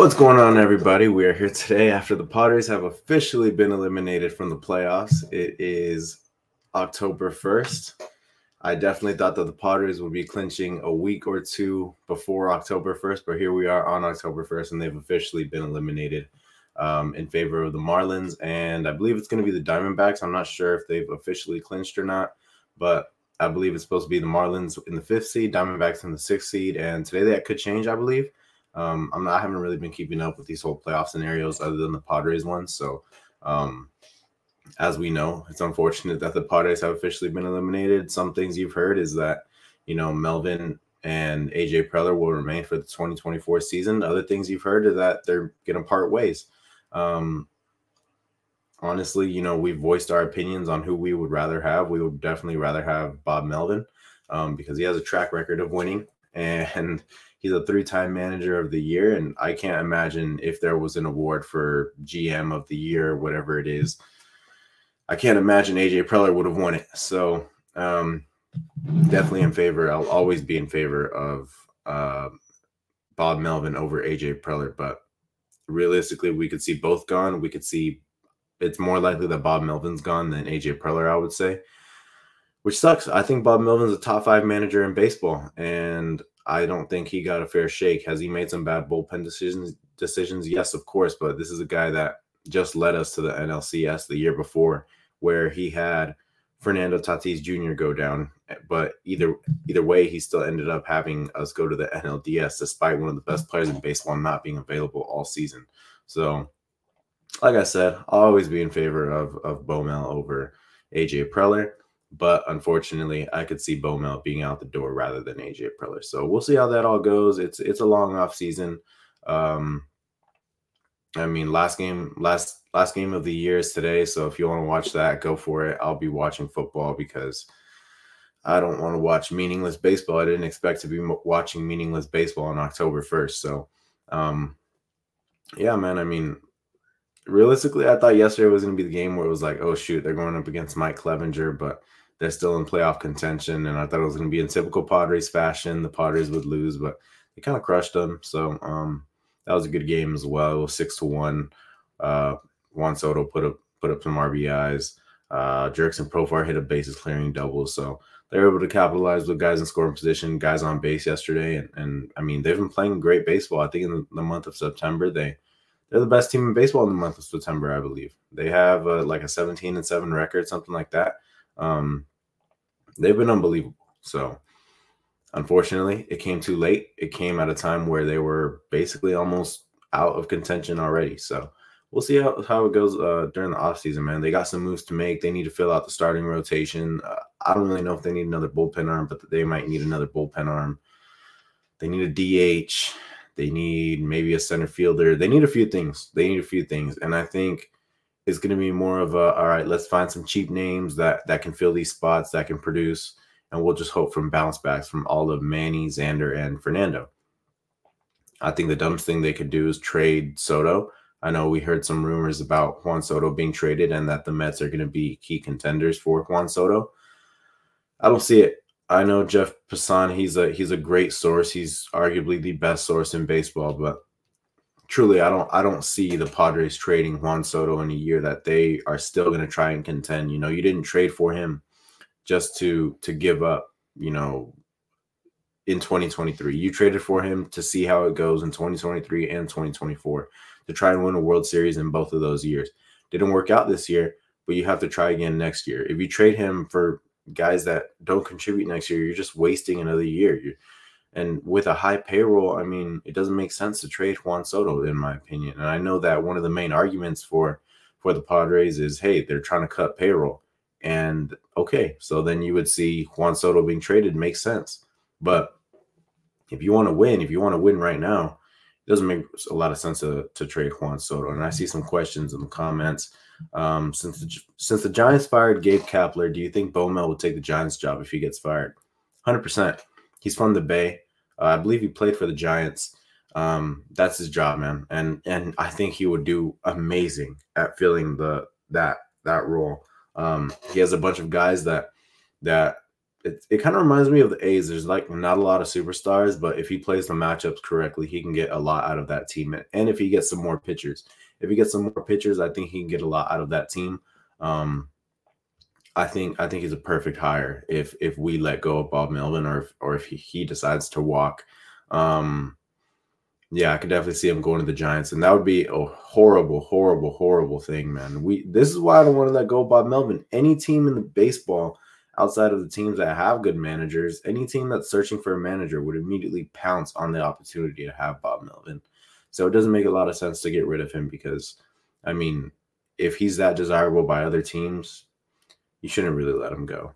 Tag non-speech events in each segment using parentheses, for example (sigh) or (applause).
What's going on, everybody? We are here today after the Padres have officially been eliminated from the playoffs. It is October 1st. I definitely thought that the Padres would be clinching a week or two before October 1st, but here we are on October 1st, and they've officially been eliminated um, in favor of the Marlins. And I believe it's going to be the Diamondbacks. I'm not sure if they've officially clinched or not, but I believe it's supposed to be the Marlins in the fifth seed, Diamondbacks in the sixth seed. And today that could change, I believe. Um, I'm not, I haven't really been keeping up with these whole playoff scenarios other than the Padres ones. So, um, as we know, it's unfortunate that the Padres have officially been eliminated. Some things you've heard is that, you know, Melvin and AJ Preller will remain for the 2024 season. Other things you've heard is that they're going to part ways. Um, honestly, you know, we've voiced our opinions on who we would rather have. We would definitely rather have Bob Melvin um, because he has a track record of winning (laughs) and he's a three-time manager of the year and i can't imagine if there was an award for gm of the year whatever it is. I can't imagine aj preller would have won it. So um, definitely in favor. I'll always be in favor of uh, bob melvin over aj preller but realistically we could see both gone. We could see it's more likely that bob melvin's gone than aj preller i would say which sucks. I think Bob Melvin's a top five manager in baseball, and I don't think he got a fair shake. Has he made some bad bullpen decisions? Decisions, yes, of course. But this is a guy that just led us to the NLCS the year before, where he had Fernando Tatis Jr. go down. Eh, but either either way, he still ended up having us go to the NLDS, despite one of the best players in baseball not being available all season. So, like I said, I'll always be in favor of of Bomel over AJ Preller. But unfortunately, I could see Bomel being out the door rather than AJ Preller. So we'll see how that all goes. It's it's a long off season. Um, I mean, last game, last last game of the year is today. So if you want to watch that, go for it. I'll be watching football because I don't want to watch meaningless baseball. I didn't expect to be watching meaningless baseball on October first. So, um, yeah, man. I mean, realistically, I thought yesterday was going to be the game where it was like, oh shoot, they're going up against Mike Clevinger, but they're still in playoff contention. And I thought it was going to be in typical Padres fashion. The Padres would lose, but they kind of crushed them. So um, that was a good game as well. Six to one. Uh, Juan Soto put up put up some RBIs. Uh, Jurickson Profar hit a bases clearing double. So they're able to capitalize with guys in scoring position, guys on base yesterday. And, and I mean, they've been playing great baseball. I think in the, month of September, they they're the best team in baseball in the month of September, I believe. They have uh, like a 17 and 7 record, something like that. Um, they've been unbelievable. So, unfortunately, it came too late. It came at a time where they were basically almost out of contention already. So, we'll see how, how it goes uh, during the offseason, man. They got some moves to make. They need to fill out the starting rotation. Uh, I don't really know if they need another bullpen arm, but they might need another bullpen arm. They need a DH. They need maybe a center fielder. They need a few things. They need a few things. And I think it's going to be more of a all right let's find some cheap names that that can fill these spots that can produce and we'll just hope from bounce backs from all of manny xander and fernando i think the dumbest thing they could do is trade soto i know we heard some rumors about juan soto being traded and that the mets are going to be key contenders for juan soto i don't see it i know jeff passan he's a he's a great source he's arguably the best source in baseball but truly, I don't I don't see the Padres trading Juan Soto in a year that they are still going to try and contend. You know, you didn't trade for him just to to give up. You know, in 2023, you traded for him to see how it goes in 2023 and 2024 to try and win a World Series in both of those years. Didn't work out this year, but you have to try again next year. If you trade him for guys that don't contribute next year, you're just wasting another year. You're and with a high payroll, I mean, it doesn't make sense to trade Juan Soto, in my opinion. And I know that one of the main arguments for for the Padres is, hey, they're trying to cut payroll. And okay, so then you would see Juan Soto being traded makes sense. But if you want to win, if you want to win right now, it doesn't make a lot of sense to, to trade Juan Soto. And I see some questions in the comments. Um, since the since the Giants fired Gabe Kapler, do you think Bomel would take the Giants job if he gets fired? Hundred percent. He's from the Bay. Uh, I believe he played for the Giants. Um, that's his job, man, and and I think he would do amazing at filling the that that role. Um, he has a bunch of guys that that it, it kind of reminds me of the A's. There's like not a lot of superstars, but if he plays the matchups correctly, he can get a lot out of that team. And if he gets some more pitchers, if he gets some more pitchers, I think he can get a lot out of that team. Um, I think I think he's a perfect hire if if we let go of Bob Melvin or if, or if he, he decides to walk. Um, yeah, I could definitely see him going to the Giants, and that would be a horrible, horrible, horrible thing, man. We this is why I don't want to let go of Bob Melvin. Any team in the baseball outside of the teams that have good managers, any team that's searching for a manager would immediately pounce on the opportunity to have Bob Melvin. So it doesn't make a lot of sense to get rid of him because, I mean, if he's that desirable by other teams, you shouldn't really let him go.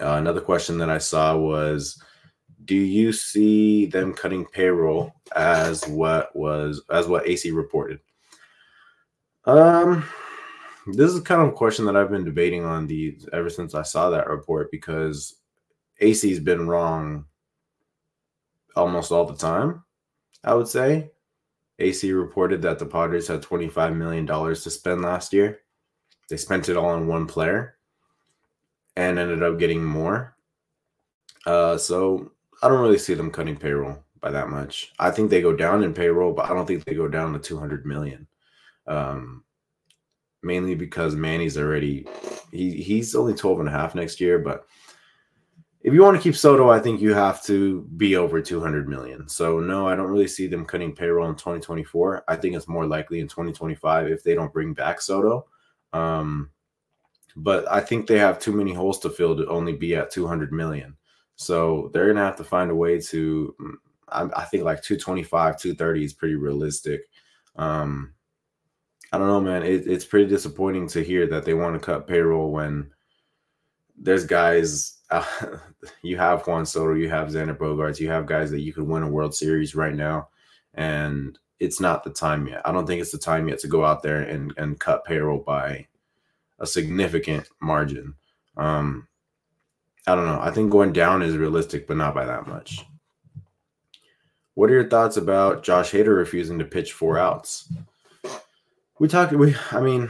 Uh, another question that I saw was do you see them cutting payroll as what was as what Acee reported? Um this is kind of a question that I've been debating on the ever since I saw that report because Acee's been wrong almost all the time, I would say. Acee reported that the Padres had $25 million to spend last year. They spent it all on one player and ended up getting more. Uh, so I don't really see them cutting payroll by that much. I think they go down in payroll, but I don't think they go down to 200 million. Um, mainly because Manny's already he he's only 12 and a half next year, but if you want to keep Soto, I think you have to be over 200 million. So no, I don't really see them cutting payroll in 2024. I think it's more likely in 2025 if they don't bring back Soto. Um, but I think they have too many holes to fill to only be at 200 million. So they're gonna have to find a way to. Mm, I, I think like 225, 230 is pretty realistic. Um, I don't know, man. It, it's pretty disappointing to hear that they want to cut payroll when there's guys. Uh, (laughs) you have Juan Soto, you have Xander Bogaerts, you have guys that you could win a World Series right now, and it's not the time yet. I don't think it's the time yet to go out there and and cut payroll by a significant margin. Um, I don't know. I think going down is realistic, but not by that much. What are your thoughts about Josh Hader refusing to pitch four outs? We talked. We, I mean,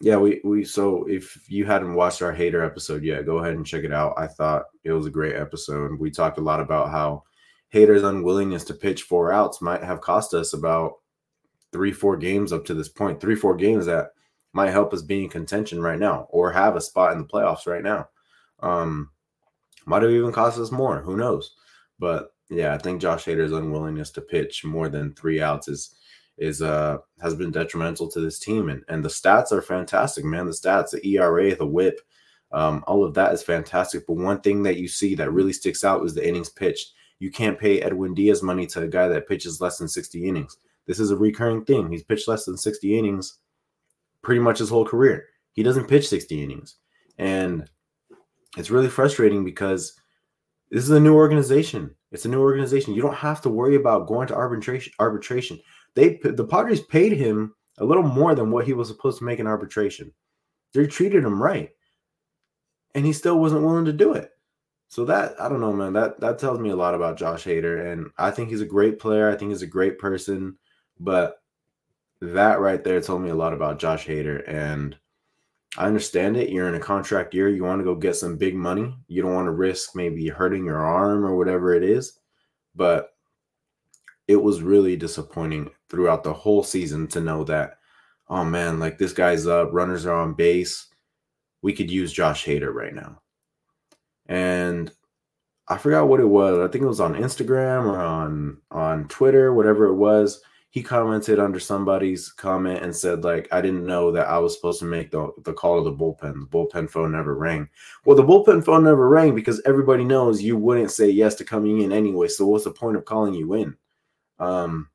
yeah, we we. So if you hadn't watched our Hader episode yet, go ahead and check it out. I thought it was a great episode. We talked a lot about how Hader's unwillingness to pitch four outs might have cost us about three, four games up to this point. Three, four games that might help us be in contention right now or have a spot in the playoffs right now. Um, might have even cost us more. Who knows? But yeah, I think Josh Hader's unwillingness to pitch more than three outs is is uh has been detrimental to this team. And and the stats are fantastic, man. The stats, the ERA, the whip, um, all of that is fantastic. But one thing that you see that really sticks out is the innings pitched. You can't pay Edwin Diaz money to a guy that pitches less than 60 innings. This is a recurring thing. He's pitched less than 60 innings pretty much his whole career. He doesn't pitch 60 innings. And it's really frustrating because this is a new organization. It's a new organization. You don't have to worry about going to arbitration. Arbitration. They the Padres paid him a little more than what he was supposed to make in arbitration. They treated him right, and he still wasn't willing to do it. So that I don't know, man. That that tells me a lot about Josh Hader, and I think he's a great player. I think he's a great person, but that right there told me a lot about Josh Hader. And I understand it. You're in a contract year. You want to go get some big money. You don't want to risk maybe hurting your arm or whatever it is. But it was really disappointing throughout the whole season to know that, oh man, like this guy's up, runners are on base. We could use Josh Hader right now. And I forgot what it was. I think it was on Instagram or on on Twitter, whatever it was he commented under somebody's comment and said like i didn't know that i was supposed to make the, the call to the bullpen the bullpen phone never rang well the bullpen phone never rang because everybody knows you wouldn't say yes to coming in anyway so what's the point of calling you in um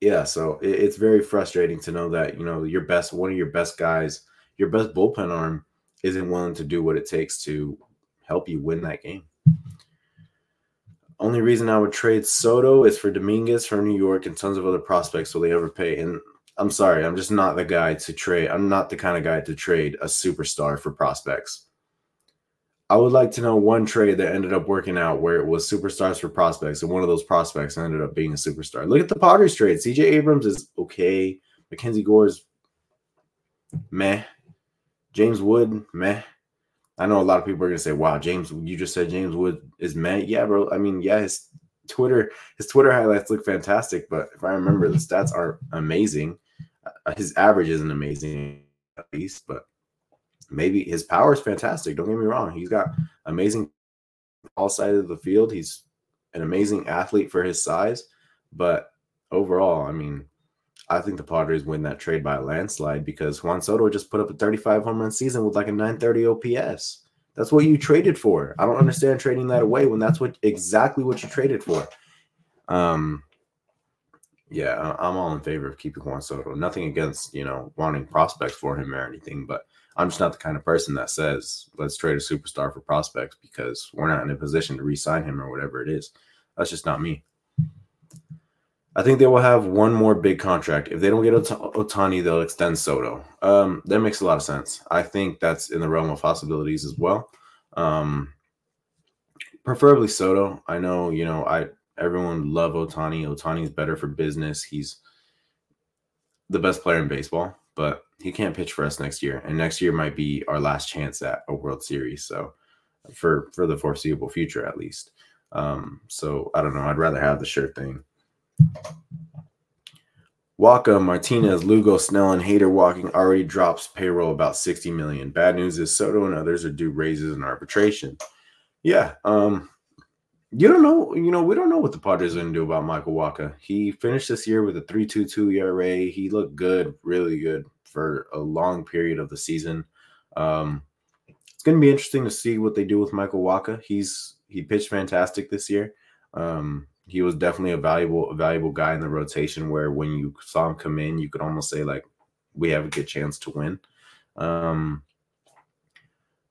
yeah so it, it's very frustrating to know that you know your best one of your best guys your best bullpen arm isn't willing to do what it takes to help you win that game only reason I would trade Soto is for Dominguez from New York and tons of other prospects. Will they ever pay? And I'm sorry, I'm just not the guy to trade. I'm not the kind of guy to trade a superstar for prospects. I would like to know one trade that ended up working out where it was superstars for prospects, and one of those prospects ended up being a superstar. Look at the Padres trade. CJ Abrams is okay. Mackenzie Gore is meh. James Wood, meh. I know a lot of people are gonna say, "Wow, James, you just said James Wood is mad." Yeah, bro. I mean, yeah, his Twitter his Twitter highlights look fantastic, but if I remember, the stats aren't amazing. Uh, his average isn't amazing at least, but maybe his power is fantastic. Don't get me wrong; he's got amazing all sides of the field. He's an amazing athlete for his size, but overall, I mean, I think the Padres win that trade by a landslide because Juan Soto just put up a 35 home run season with like a 930 OPS. That's what you traded for. I don't understand trading that away when that's what exactly what you traded for. Um, yeah, I'm all in favor of keeping Juan Soto. Nothing against you know wanting prospects for him or anything, but I'm just not the kind of person that says let's trade a superstar for prospects because we're not in a position to re-sign him or whatever it is. That's just not me. I think they will have one more big contract. If they don't get Ot- Ohtani, they'll extend Soto. Um, that makes a lot of sense. I think that's in the realm of possibilities as well. Um, preferably Soto. I know, you know, I everyone love Ohtani. Ohtani's better for business. He's the best player in baseball, but he can't pitch for us next year. And next year might be our last chance at a World Series. So for for the foreseeable future at least. Um, so I don't know. I'd rather have the shirt thing. Wacha, Martinez, Lugo, Snell, and Hader walking already drops payroll about 60 million. Bad news is Soto and others are due raises and arbitration. Yeah. Um, you don't know, you know, we don't know what the Padres are to do about Michael Wacha. He finished this year with a 3.22 ERA. He looked good, really good for a long period of the season. Um, it's going to be interesting to see what they do with Michael Wacha. He's he pitched fantastic this year. Um, he was definitely a valuable, a valuable guy in the rotation. Where when you saw him come in, you could almost say like, we have a good chance to win. Um,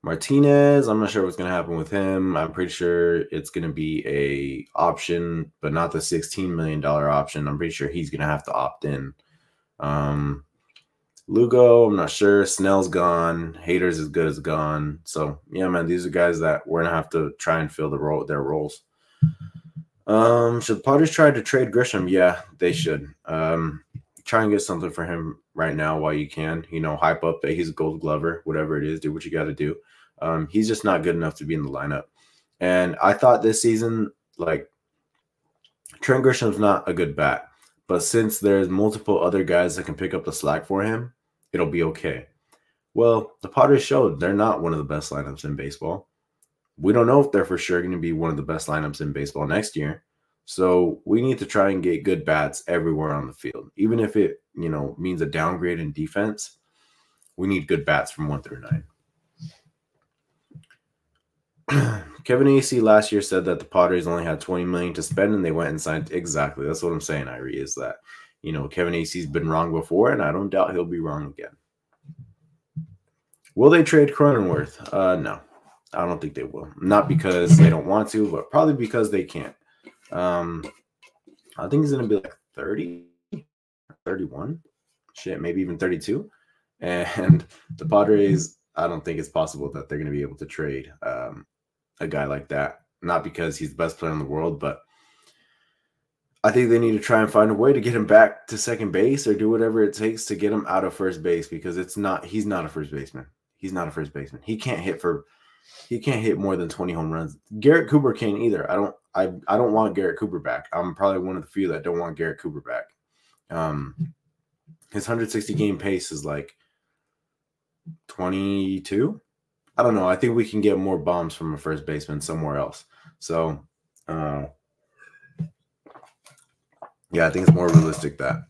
Martinez, I'm not sure what's going to happen with him. I'm pretty sure it's going to be a option, but not the 16 million dollar option. I'm pretty sure he's going to have to opt in. Um, Lugo, I'm not sure. Snell's gone. Hader's as good as gone. So yeah, man, these are guys that we're gonna have to try and fill the role their roles. Um, should the Padres try to trade Grisham? Yeah, they should. Um, try and get something for him right now while you can. You know, hype up that he's a Gold Glover, whatever it is. Do what you got to do. Um, he's just not good enough to be in the lineup. And I thought this season, like Trent Grisham's not a good bat, but since there's multiple other guys that can pick up the slack for him, it'll be okay. Well, the Padres showed they're not one of the best lineups in baseball. We don't know if they're for sure going to be one of the best lineups in baseball next year. So we need to try and get good bats everywhere on the field, even if it you know means a downgrade in defense. We need good bats from one through nine. (clears throat) Kevin Acee last year said that the Padres only had 20 million to spend and they went and signed exactly. That's what I'm saying, Irie, is that you know, Kevin Acee's been wrong before, and I don't doubt he'll be wrong again. Will they trade Cronenworth? Uh, no, I don't think they will. Not because they don't want to, but probably because they can't. Um, I think he's going to be like 30, 31, shit, maybe even 32. And the Padres, I don't think it's possible that they're going to be able to trade um, a guy like that. Not because he's the best player in the world, but I think they need to try and find a way to get him back to second base or do whatever it takes to get him out of first base because it's not he's not a first baseman. He's not a first baseman. He can't hit for he can't hit more than 20 home runs. Garrett Cooper can't either. I don't I I don't want Garrett Cooper back. I'm probably one of the few that don't want Garrett Cooper back. Um his 160 game pace is like 22. I don't know. I think we can get more bombs from a first baseman somewhere else. So uh yeah, I think it's more realistic that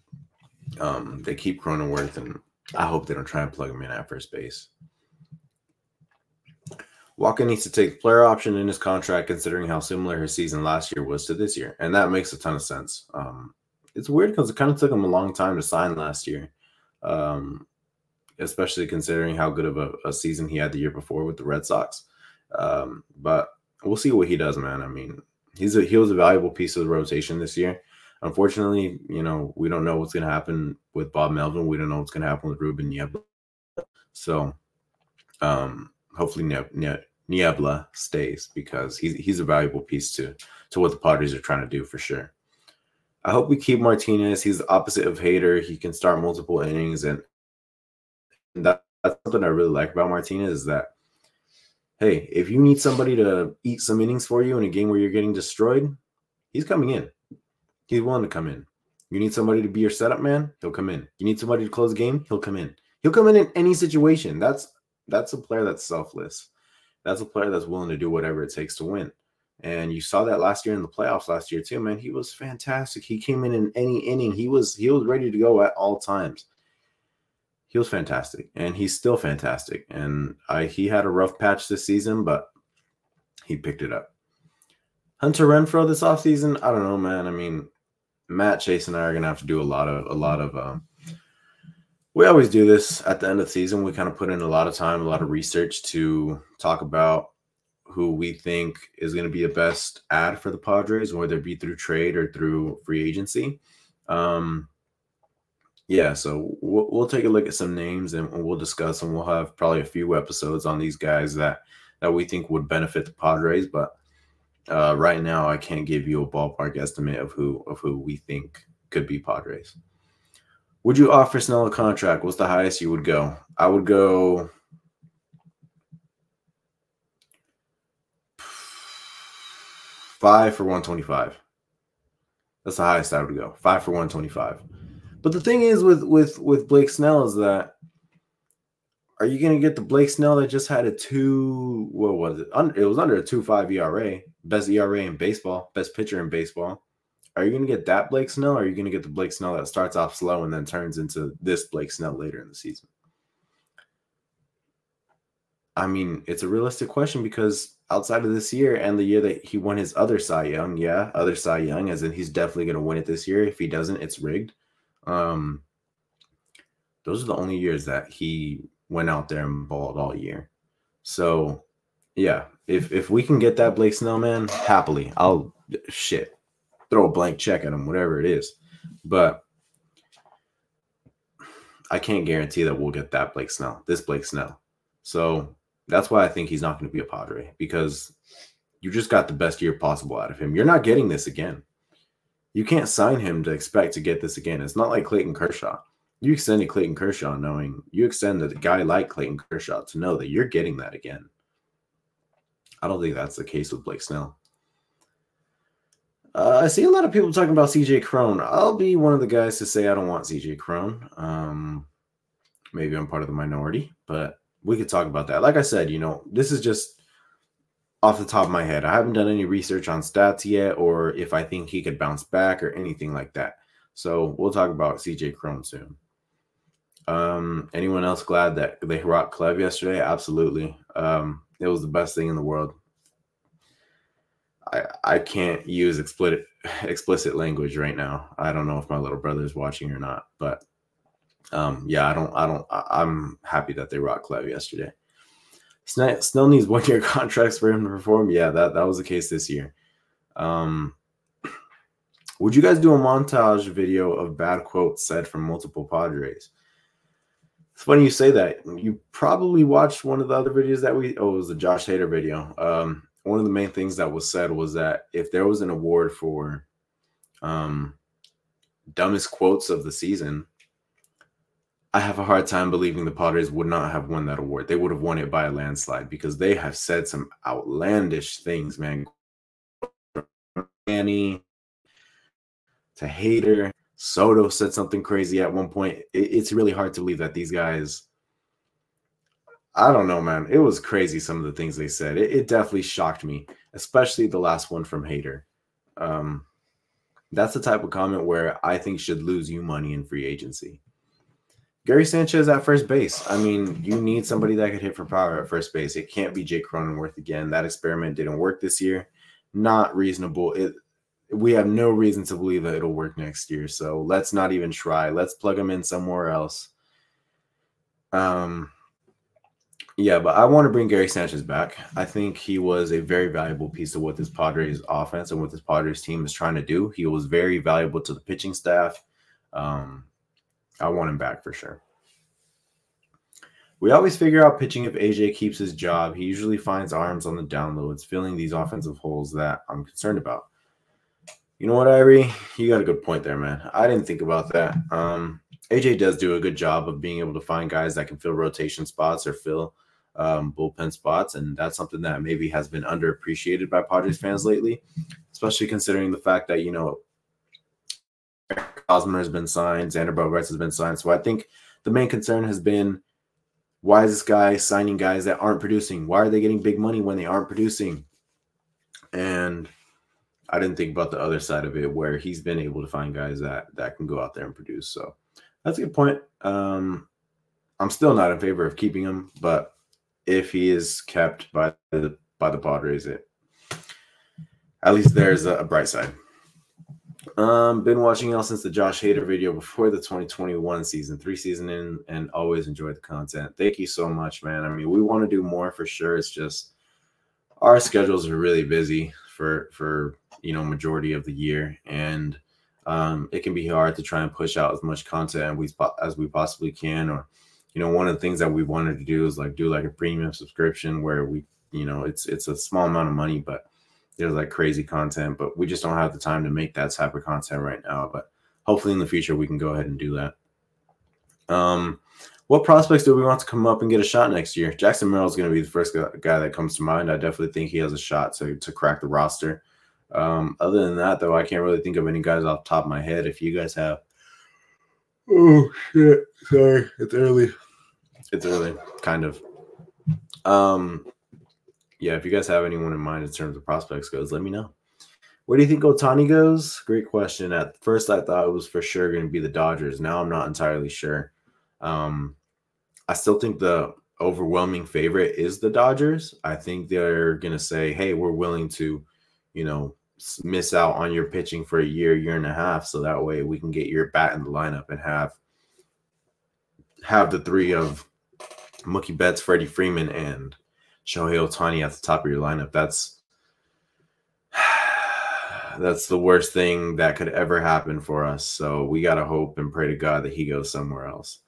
um, they keep Cronenworth, and I hope they don't try and plug him in at first base. Walker needs to take the player option in his contract, considering how similar his season last year was to this year, and that makes a ton of sense. Um, it's weird because it kind of took him a long time to sign last year, um, especially considering how good of a, a, season he had the year before with the Red Sox. Um, but we'll see what he does, man. I mean, he's a he was a valuable piece of the rotation this year unfortunately, you know, we don't know what's going to happen with Bob Melvin. We don't know what's going to happen with Ruben Niebla. So, um, hopefully Nie- Niebla stays because he's he's a valuable piece to to what the Padres are trying to do for sure. I hope we keep Martinez. He's the opposite of Hader. He can start multiple innings, and that, that's something I really like about Martinez is that hey, if you need somebody to eat some innings for you in a game where you're getting destroyed, he's coming in. He's willing to come in. You need somebody to be your setup man, he'll come in. You need somebody to close game, he'll come in. He'll come in in any situation. That's that's a player that's selfless. That's a player that's willing to do whatever it takes to win. And you saw that last year in the playoffs last year too, man. He was fantastic. He came in in any inning. He was he was ready to go at all times. He was fantastic, and he's still fantastic. And I he had a rough patch this season, but he picked it up. Hunter Renfroe this offseason, I don't know, man. I mean, Matt Chase and I are gonna have to do a lot of a lot of um we always do this at the end of the season. We kind of put in a lot of time, a lot of research to talk about who we think is going to be a best ad for the Padres, whether it be through trade or through free agency. Um, yeah, so we'll, we'll take a look at some names and we'll discuss, and we'll have probably a few episodes on these guys that that we think would benefit the Padres. But uh, right now, I can't give you a ballpark estimate of who of who we think could be Padres. Would you offer Snell a contract? What's the highest you would go? I would go five for 125. That's the highest I would go. Five for 125. But the thing is with with with Blake Snell is that are you going to get the Blake Snell that just had a two? What was it? it was under a two five ERA, best ERA in baseball, best pitcher in baseball. Are you going to get that Blake Snell? Or are you going to get the Blake Snell that starts off slow and then turns into this Blake Snell later in the season? I mean, it's a realistic question because outside of this year and the year that he won his other Cy Young, yeah, other Cy Young, as in he's definitely going to win it this year. If he doesn't, it's rigged. Um, those are the only years that he went out there and balled all year. So, yeah, if if we can get that Blake Snell man, happily, I'll shit throw a blank check at him, whatever it is. But I can't guarantee that we'll get that Blake Snell, this Blake Snell. So that's why I think he's not going to be a Padre because you just got the best year possible out of him. You're not getting this again. You can't sign him to expect to get this again. It's not like Clayton Kershaw. You extended Clayton Kershaw knowing you extend a guy like Clayton Kershaw to know that you're getting that again. I don't think that's the case with Blake Snell. Uh, I see a lot of people talking about CJ Cron. I'll be one of the guys to say I don't want CJ Cron. Um, maybe I'm part of the minority, but we could talk about that. Like I said, you know, this is just off the top of my head. I haven't done any research on stats yet, or if I think he could bounce back or anything like that. So we'll talk about CJ Cron soon. Um, anyone else glad that they rocked Clev yesterday? Absolutely. Um, it was the best thing in the world. I I can't use explicit explicit language right now. I don't know if my little brother is watching or not, but um, yeah, I don't, I don't, I, am happy that they rocked Clev yesterday. Snell needs one year (laughs) contracts for him to perform. Yeah, that that was the case this year. Um, (clears throat) would you guys do a montage video of bad quotes said from multiple Padres? It's funny you say that. You probably watched one of the other videos that we. Oh, it was the Josh Hader video. Um, one of the main things that was said was that if there was an award for um, dumbest quotes of the season, I have a hard time believing the Padres would not have won that award. They would have won it by a landslide because they have said some outlandish things, man. Annie to Hader. Soto said something crazy at one point. it's really hard to believe that these guys. I don't know, man. It was crazy some of the things they said. It, it definitely shocked me, especially the last one from Hader. Um, that's the type of comment where I think should lose you money in free agency. Gary Sanchez at first base. I mean, you need somebody that could hit for power at first base. It can't be Jake Cronenworth again. That experiment didn't work this year. Not reasonable. It we have no reason to believe that it'll work next year. So let's not even try. Let's plug him in somewhere else. Um yeah, but I want to bring Gary Sanchez back. I think he was a very valuable piece of what this Padres offense and what this Padres team is trying to do. He was very valuable to the pitching staff. Um, I want him back for sure. We always figure out pitching if AJ keeps his job. He usually finds arms on the downloads, filling these offensive holes that I'm concerned about. You know what, Irie? You got a good point there, man. I didn't think about that. Um, AJ does do a good job of being able to find guys that can fill rotation spots or fill um, bullpen spots, and that's something that maybe has been underappreciated by Padres fans lately, especially considering the fact that you know Hosmer has been signed, Xander Bogaerts has been signed. So I think the main concern has been why is this guy signing guys that aren't producing? Why are they getting big money when they aren't producing? And I didn't think about the other side of it where he's been able to find guys that that can go out there and produce. So that's a good point. Um, I'm still not in favor of keeping him, but if he is kept by the by the Padres, it at least there's a, a bright side. Um, been watching y'all since the Josh Hader video before the 2021 season, three season in, and always enjoyed the content. Thank you so much, man. I mean, we want to do more for sure. It's just our schedules are really busy for for you know majority of the year, and um, it can be hard to try and push out as much content as we as we possibly can. Or you know, one of the things that we wanted to do is like do like a premium subscription where we you know it's it's a small amount of money, but there's like crazy content, but we just don't have the time to make that type of content right now. But hopefully in the future we can go ahead and do that. Um, what prospects do we want to come up and get a shot next year? Jackson Merrill is going to be the first guy that comes to mind. I definitely think he has a shot to to crack the roster. Um, other than that, though, I can't really think of any guys off the top of my head. If you guys have, oh shit, sorry, it's early. It's early, kind of. Um, yeah, if you guys have anyone in mind in terms of prospects goes, let me know. Where do you think Ohtani goes? Great question. At first, I thought it was for sure going to be the Dodgers. Now I'm not entirely sure. Um, I still think the overwhelming favorite is the Dodgers. I think they're going to say, hey, we're willing to, you know, miss out on your pitching for a year, year and a half, so that way we can get your bat in the lineup and have have the three of Mookie Betts, Freddie Freeman, and Shohei Ohtani at the top of your lineup. That's (sighs) that's the worst thing that could ever happen for us. So we gotta hope and pray to God that he goes somewhere else.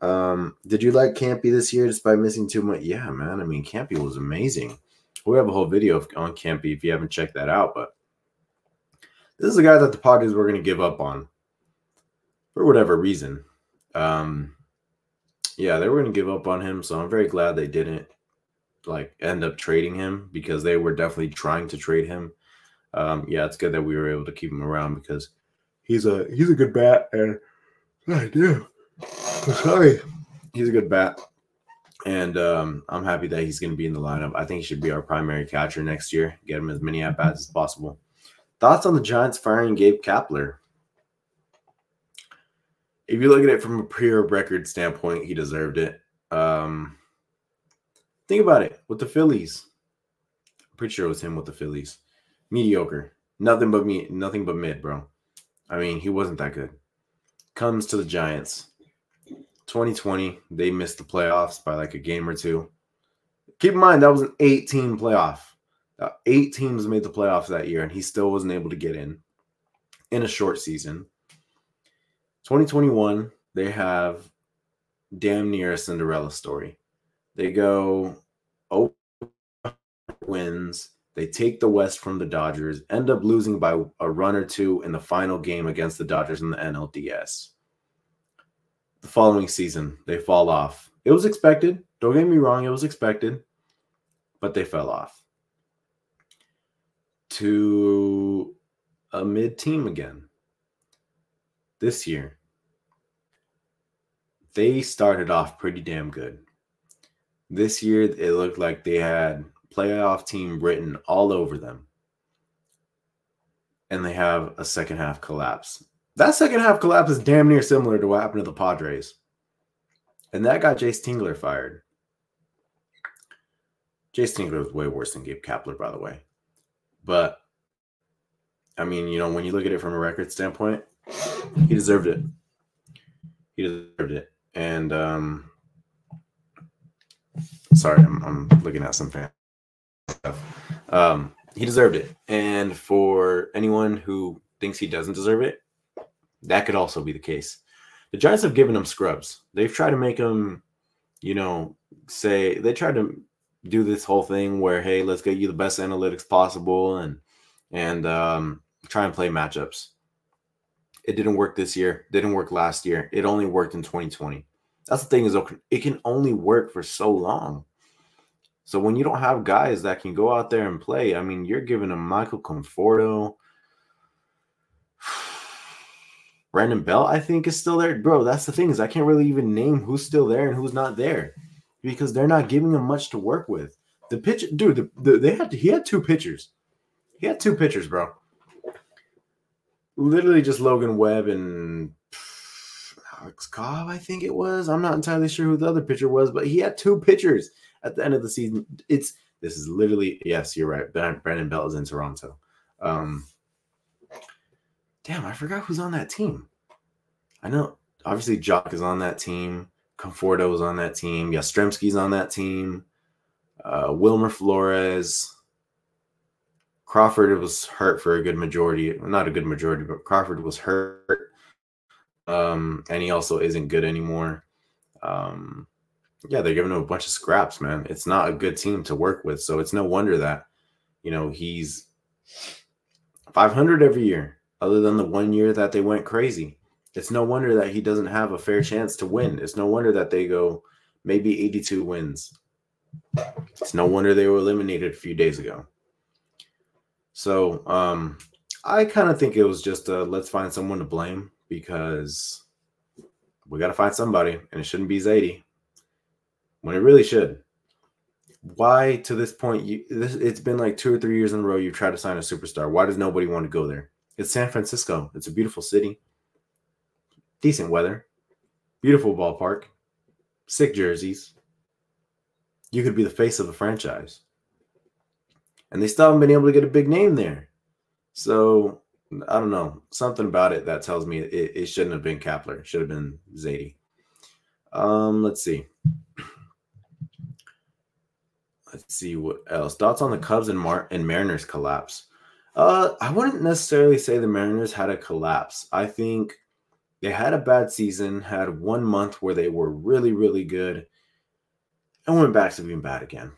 Um, did you like Campy this year despite missing too much? Yeah, man. I mean, Campy was amazing. We have a whole video on Campy if you haven't checked that out, but this is a guy that the Padres were going to give up on for whatever reason. Um, yeah, they were going to give up on him, so I'm very glad they didn't like end up trading him because they were definitely trying to trade him. Um, yeah, it's good that we were able to keep him around because he's a he's a good bat and I do. Sorry, he's a good bat, and um, I'm happy that he's going to be in the lineup. I think he should be our primary catcher next year. Get him as many at bats as possible. Thoughts on the Giants firing Gabe Kapler? If you look at it from a pure record standpoint, he deserved it. Um, Think about it with the Phillies. I'm pretty sure it was him with the Phillies. Mediocre. Nothing but me, nothing but mid, bro. I mean, he wasn't that good. Comes to the Giants. 2020, they missed the playoffs by like a game or two. Keep in mind that was an 18 playoff. Uh, eight teams made the playoffs that year, and he still wasn't able to get in in a short season. 2021, they have damn near a Cinderella story. They go oh wins. They take the West from the Dodgers, end up losing by a run or two in the final game against the Dodgers in the NLDS. The following season, they fall off. It was expected. Don't get me wrong, it was expected, but they fell off to a mid team again this year. They started off pretty damn good. This year, it looked like they had playoff team written all over them. And they have a second half collapse. That second half collapse is damn near similar to what happened to the Padres. And that got Jayce Tingler fired. Jayce Tingler was way worse than Gabe Kapler, by the way. But I mean, you know, when you look at it from a record standpoint, he deserved it. He deserved it. And um, Sorry, I'm, I'm looking at some fan stuff. Um, he deserved it. And for anyone who thinks he doesn't deserve it, that could also be the case. The Giants have given him scrubs. They've tried to make him, you know, say they tried to do this whole thing where, hey, let's get you the best analytics possible and and um, try and play matchups. It didn't work this year. Didn't work last year. It only worked in 2020. That's the thing is it can only work for so long. So when you don't have guys that can go out there and play, I mean, you're giving them Michael Conforto. Brandon Belt, I think, is still there. Bro, that's the thing is I can't really even name who's still there and who's not there because they're not giving him much to work with. The pitch, dude, the, the, they had he had two pitchers. He had two pitchers, bro. Literally just Logan Webb and Alex Cobb, I think it was. I'm not entirely sure who the other pitcher was, but he had two pitchers at the end of the season. It's this is literally yes, you're right. Brandon Belt is in Toronto. Um, damn, I forgot who's on that team. I know obviously Joc is on that team. Conforto is on that team. Yastrzemski's on that team. Uh, Wilmer Flores. Crawford was hurt for a good majority, not a good majority, but Crawford was hurt. Um, and he also isn't good anymore. Um, yeah, they're giving him a bunch of scraps, man. It's not a good team to work with. So it's no wonder that, you know, he's 500 every year, other than the one year that they went crazy. It's no wonder that he doesn't have a fair chance to win. It's no wonder that they go maybe 82 wins. It's no wonder they were eliminated a few days ago. So um, I kind of think it was just a, let's find someone to blame because we got to find somebody, and it shouldn't be Zaidi when it really should. Why to this point? You this it's been like two or three years in a row you try to sign a superstar. Why does nobody want to go there? It's San Francisco. It's a beautiful city, decent weather, beautiful ballpark, sick jerseys. You could be the face of a franchise, and they still haven't been able to get a big name there. So I don't know something about it that tells me it, it shouldn't have been Kapler. It should have been Zaidi. Um, let's see. Let's see what else. Thoughts on the Cubs and Mar- and Mariners collapse? Uh, I wouldn't necessarily say the Mariners had a collapse. I think they had a bad season, had one month where they were really, really good, and went back to being bad again.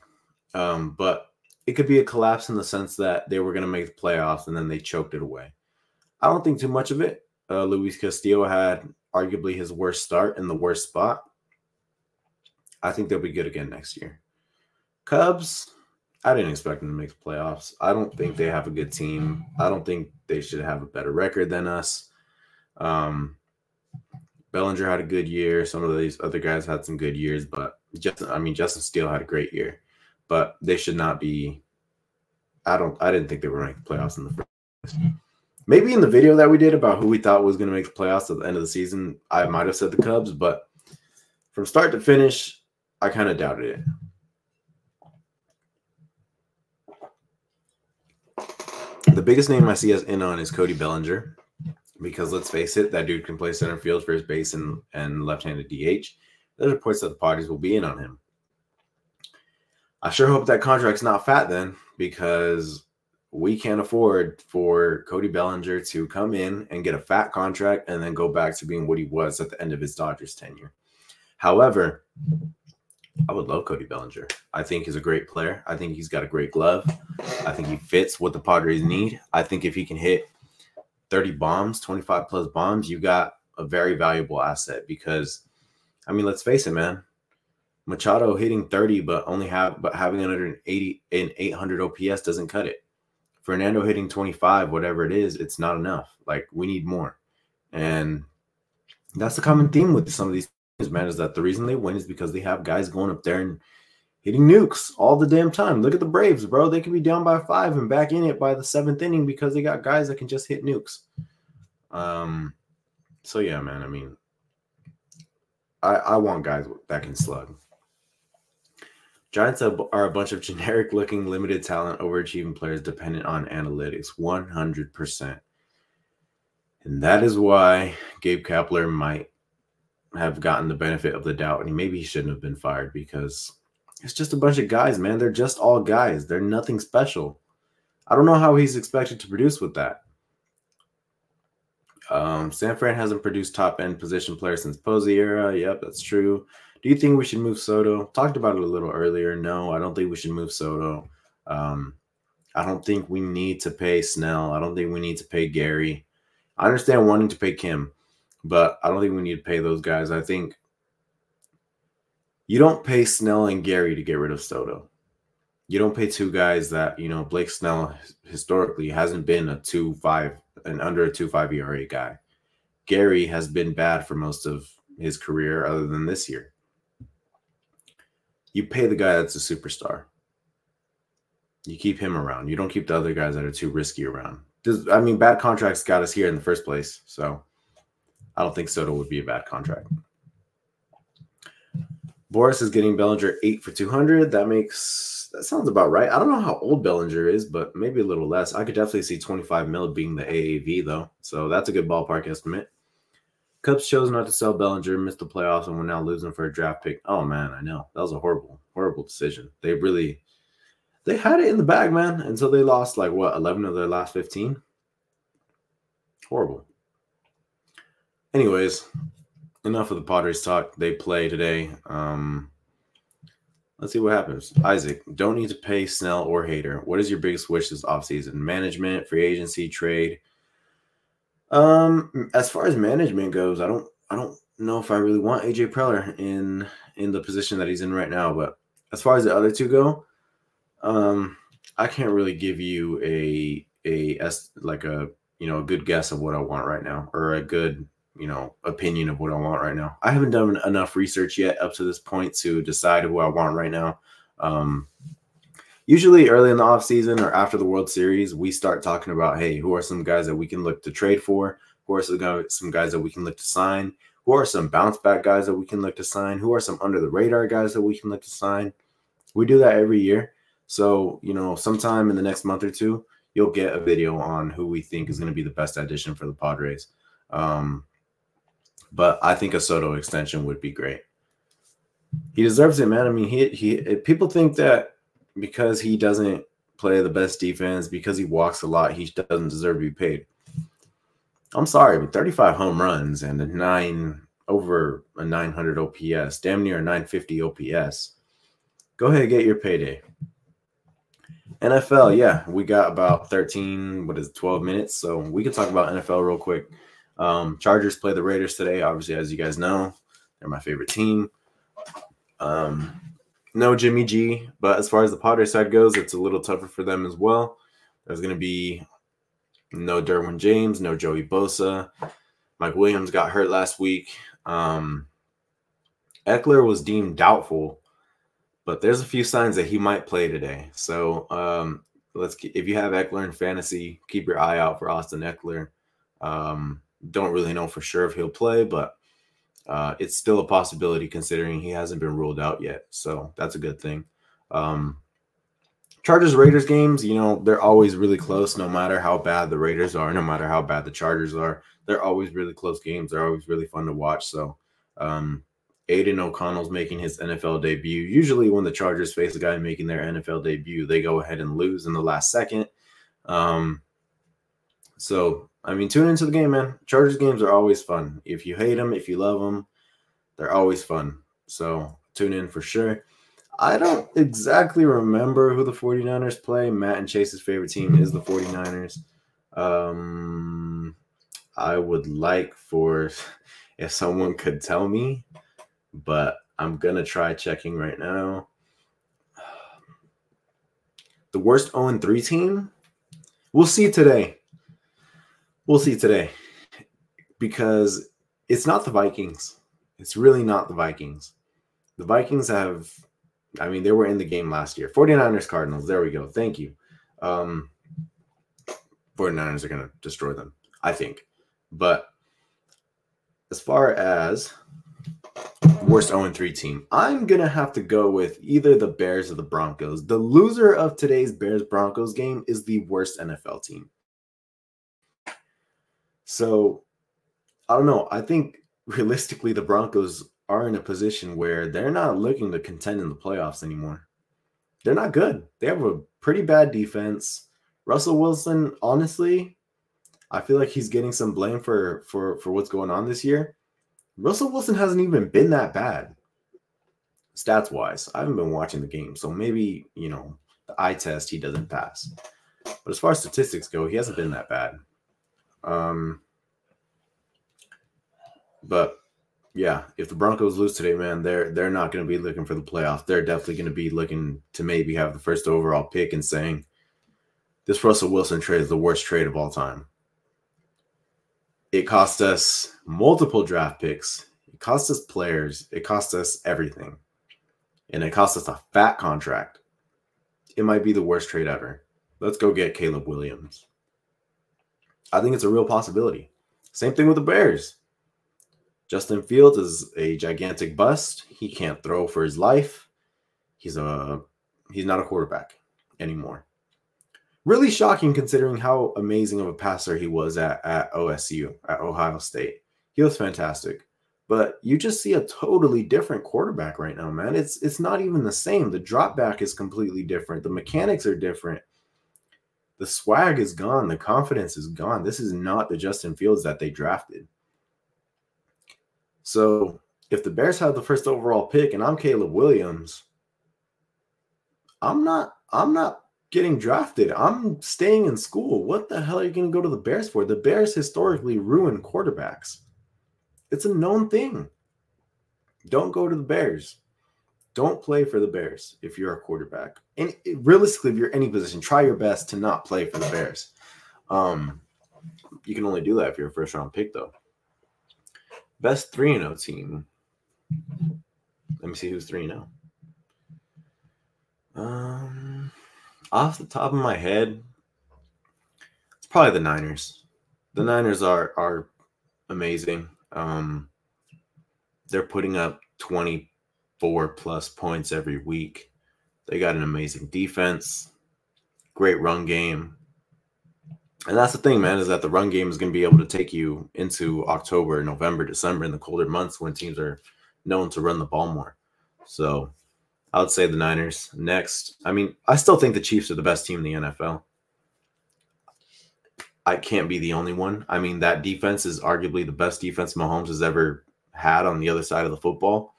Um, but it could be a collapse in the sense that they were going to make the playoffs and then they choked it away. I don't think too much of it. Uh, Luis Castillo had arguably his worst start in the worst spot. I think they'll be good again next year. Cubs, I didn't expect them to make the playoffs. I don't think they have a good team. I don't think they should have a better record than us. Um, Bellinger had a good year. Some of these other guys had some good years, but Justin, I mean, Justin Steele had a great year, but they should not be. I don't. I didn't think they were making the playoffs in the first. Maybe in the video that we did about who we thought was going to make the playoffs at the end of the season, I might have said the Cubs, but from start to finish, I kind of doubted it. The biggest name I see us in on is Cody Bellinger, because let's face it, that dude can play center field, first base, and, and left-handed DH. There's reports that the Padres will be in on him. I sure hope that contract's not fat then, because we can't afford for Cody Bellinger to come in and get a fat contract and then go back to being what he was at the end of his Dodgers tenure. However, I would love Cody Bellinger. I think he's a great player. I think he's got a great glove. I think he fits what the Padres need. I think if he can hit 30 bombs, 25 plus bombs, you got a very valuable asset because I mean, let's face it, man. Machado hitting 30 but only have but having 180 and 800 OPS doesn't cut it. Fernando hitting 25, whatever it is, it's not enough. Like we need more. And that's the common theme with some of these man, is that the reason they win is because they have guys going up there and hitting nukes all the damn time. Look at the Braves, bro. They can be down by five and back in it by the seventh inning because they got guys that can just hit nukes. Um, so yeah, man. I mean, I I want guys that can slug. Giants are a bunch of generic looking, limited talent, overachieving players dependent on analytics 100%. And that is why Gabe Kapler might have gotten the benefit of the doubt, and maybe he shouldn't have been fired because it's just a bunch of guys, man. They're just all guys. They're nothing special. I don't know how he's expected to produce with that. Um, San Fran hasn't produced top end position players since Posey era. Yep, that's true. Do you think we should move Soto? Talked about it a little earlier. No, I don't think we should move Soto. Um, I don't think we need to pay Snell. I don't think we need to pay Gary. I understand wanting to pay Kim, but I don't think we need to pay those guys. I think you don't pay Snell and Gary to get rid of Soto. you don't pay two guys that you know Blake Snell historically hasn't been a two five and under a two five ERA guy. Gary has been bad for most of his career, other than this year. You pay the guy that's a superstar. You keep him around. You don't keep the other guys that are too risky around. Does I mean bad contracts got us here in the first place, so I don't think Soto would be a bad contract. Boras is getting Bellinger eight for two hundred. That makes that sounds about right. I don't know how old Bellinger is, but maybe a little less. I could definitely see twenty five mil being the AAV though, so that's a good ballpark estimate. Cubs chose not to sell Bellinger, missed the playoffs, and we're now losing for a draft pick. Oh man, I know that was a horrible, horrible decision. They really they had it in the bag, man, until they lost like what 11 of their last 15. Horrible. Anyways, enough of the Padres talk. They play today. Um, let's see what happens. Isaac, don't need to pay Snell or Hader. What is your biggest wish this offseason? Management, free agency, trade. Um, as far as management goes, I don't I don't know if I really want AJ Preller in in the position that he's in right now, but as far as the other two go, um, I can't really give you a a like a you know a good guess of what I want right now, or a good you know opinion of what I want right now. I haven't done enough research yet up to this point to decide who I want right now. Um, usually early in the off season or after the World Series, we start talking about hey, who are some guys that we can look to trade for? Who are some guys, some guys that we can look to sign? Who are some bounce back guys that we can look to sign? Who are some under the radar guys that we can look to sign? We do that every year. So, you know, sometime in the next month or two, you'll get a video on who we think is going to be the best addition for the Padres. Um, but I think a Soto extension would be great. He deserves it, man. I mean, he he people think that because he doesn't play the best defense, because he walks a lot, he doesn't deserve to be paid. I'm sorry, but 35 home runs and a nine over a 900 OPS, damn near a 950 OPS. Go ahead, get your payday. NFL, yeah, we got about 13, what is it, 12 minutes. So we can talk about NFL real quick. Um, Chargers play the Raiders today. Obviously, as you guys know, they're my favorite team. Um, no Jimmy G, but as far as the Padres side goes, it's a little tougher for them as well. There's going to be no Derwin James, no Joey Bosa. Mike Williams got hurt last week. Um, Ekeler was deemed doubtful but there's a few signs that he might play today. So um, let's if you have Ekeler in fantasy, keep your eye out for Austin Ekeler. Um, don't really know for sure if he'll play, but uh, it's still a possibility considering he hasn't been ruled out yet. So that's a good thing. Um, Chargers Raiders games, you know, they're always really close no matter how bad the Raiders are, no matter how bad the Chargers are. They're always really close games. They're always really fun to watch. So um, Aidan O'Connell's making his NFL debut. Usually, when the Chargers face a guy making their NFL debut, they go ahead and lose in the last second. Um, so, I mean, tune into the game, man. Chargers games are always fun. If you hate them, if you love them, they're always fun. So, tune in for sure. I don't exactly remember who the 49ers play. Matt and Chase's favorite team is the 49ers. Um, I would like for (laughs) if someone could tell me but I'm gonna try checking right now. (sighs) The worst 0 3 team? We'll see today. We'll see today. Because it's not the Vikings. It's really not the Vikings. The Vikings have, I mean, they were in the game last year. 49ers Cardinals. There we go. Thank you. Um, 49ers are going to destroy them, I think. But as far as worst 0 3 team. I'm going to have to go with either the Bears or the Broncos. The loser of today's Bears Broncos game is the worst NFL team. So I don't know. I think realistically, the Broncos are in a position where they're not looking to contend in the playoffs anymore. They're not good. They have a pretty bad defense. Russell Wilson, honestly, I feel like he's getting some blame for for for what's going on this year. Russell Wilson hasn't even been that bad stats wise. I haven't been watching the game, so maybe you know the eye test he doesn't pass. But as far as statistics go, he hasn't been that bad. Um, but yeah, if the Broncos lose today, man, they're they're not going to be looking for the playoffs. They're definitely going to be looking to maybe have the first overall pick and saying this Russell Wilson trade is the worst trade of all time. It cost us multiple draft picks. It cost us players. It cost us everything. And it cost us a fat contract. It might be the worst trade ever. Let's go get Caleb Williams. I think it's a real possibility. Same thing with the Bears. Justin Fields is a gigantic bust. He can't throw for his life. He's a he's not a quarterback anymore. Really shocking considering how amazing of a passer he was at, at OSU, at Ohio State. He was fantastic. But you just see a totally different quarterback right now, man. It's it's not even the same. The drop back is completely different. The mechanics are different. The swag is gone. The confidence is gone. This is not the Justin Fields that they drafted. So if the Bears have the first overall pick and I'm Caleb Williams, I'm not I'm not getting drafted. I'm staying in school. What the hell are you going to go to the Bears for? The Bears historically ruin quarterbacks. It's a known thing. Don't go to the Bears. Don't play for the Bears if you're a quarterback. And realistically, if you're any position, try your best to not play for the Bears. Um, you can only do that if you're a first round pick, though. Best 3 0 team. Let me see who's 3 0. Um, off the top of my head, it's probably the Niners. The Niners are are amazing. Um, they're putting up 24 plus points every week. They got an amazing defense, great run game, and that's the thing, man, is that the run game is going to be able to take you into October, November, December, in the colder months when teams are known to run the ball more. So I would say the Niners next. I mean, I still think the Chiefs are the best team in the NFL. I can't be the only one. I mean, that defense is arguably the best defense Mahomes has ever had on the other side of the football.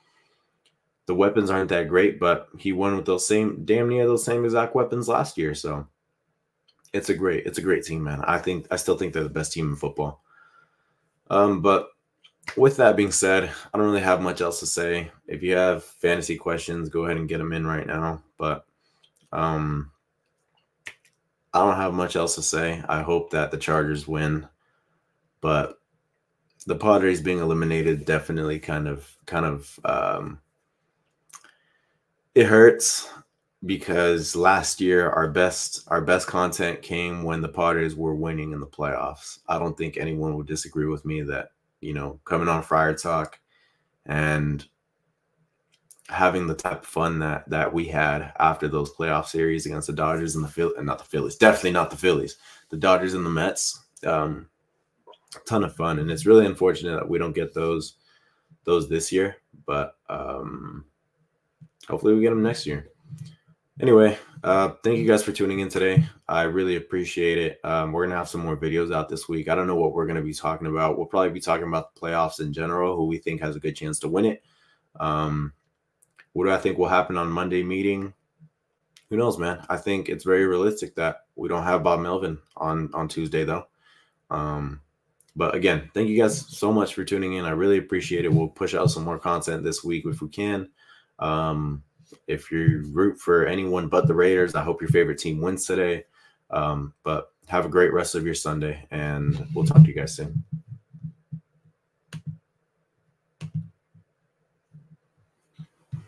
The weapons aren't that great, but he won with those same damn near those same exact weapons last year. So it's a great it's a great team, man. I think I still think they're the best team in football. Um, but with that being said, I don't really have much else to say. If you have fantasy questions, go ahead and get them in right now. But um, I don't have much else to say. I hope that the Chargers win, but the Padres being eliminated definitely kind of kind of um, it hurts because last year our best our best content came when the Padres were winning in the playoffs. I don't think anyone would disagree with me that you know coming on Friar Talk and having the type of fun that that we had after those playoff series against the Dodgers and the Phillies, and not the Phillies, definitely not the Phillies, the Dodgers and the Mets. Um, ton of fun, and it's really unfortunate that we don't get those those this year, but um, hopefully we get them next year anyway, uh, thank you guys for tuning in today. I really appreciate it. Um, we're gonna have some more videos out this week. I don't know what we're gonna be talking about. We'll probably be talking about the playoffs in general, who we think has a good chance to win it. Um, what do I think will happen on Monday meeting? Who knows, man? I think it's very realistic that we don't have Bob Melvin on on Tuesday though. Um, but again, thank you guys so much for tuning in. I really appreciate it. We'll push out some more content this week if we can. Um, if you root for anyone but the Raiders, I hope your favorite team wins today. Um, but have a great rest of your Sunday, and we'll talk to you guys soon.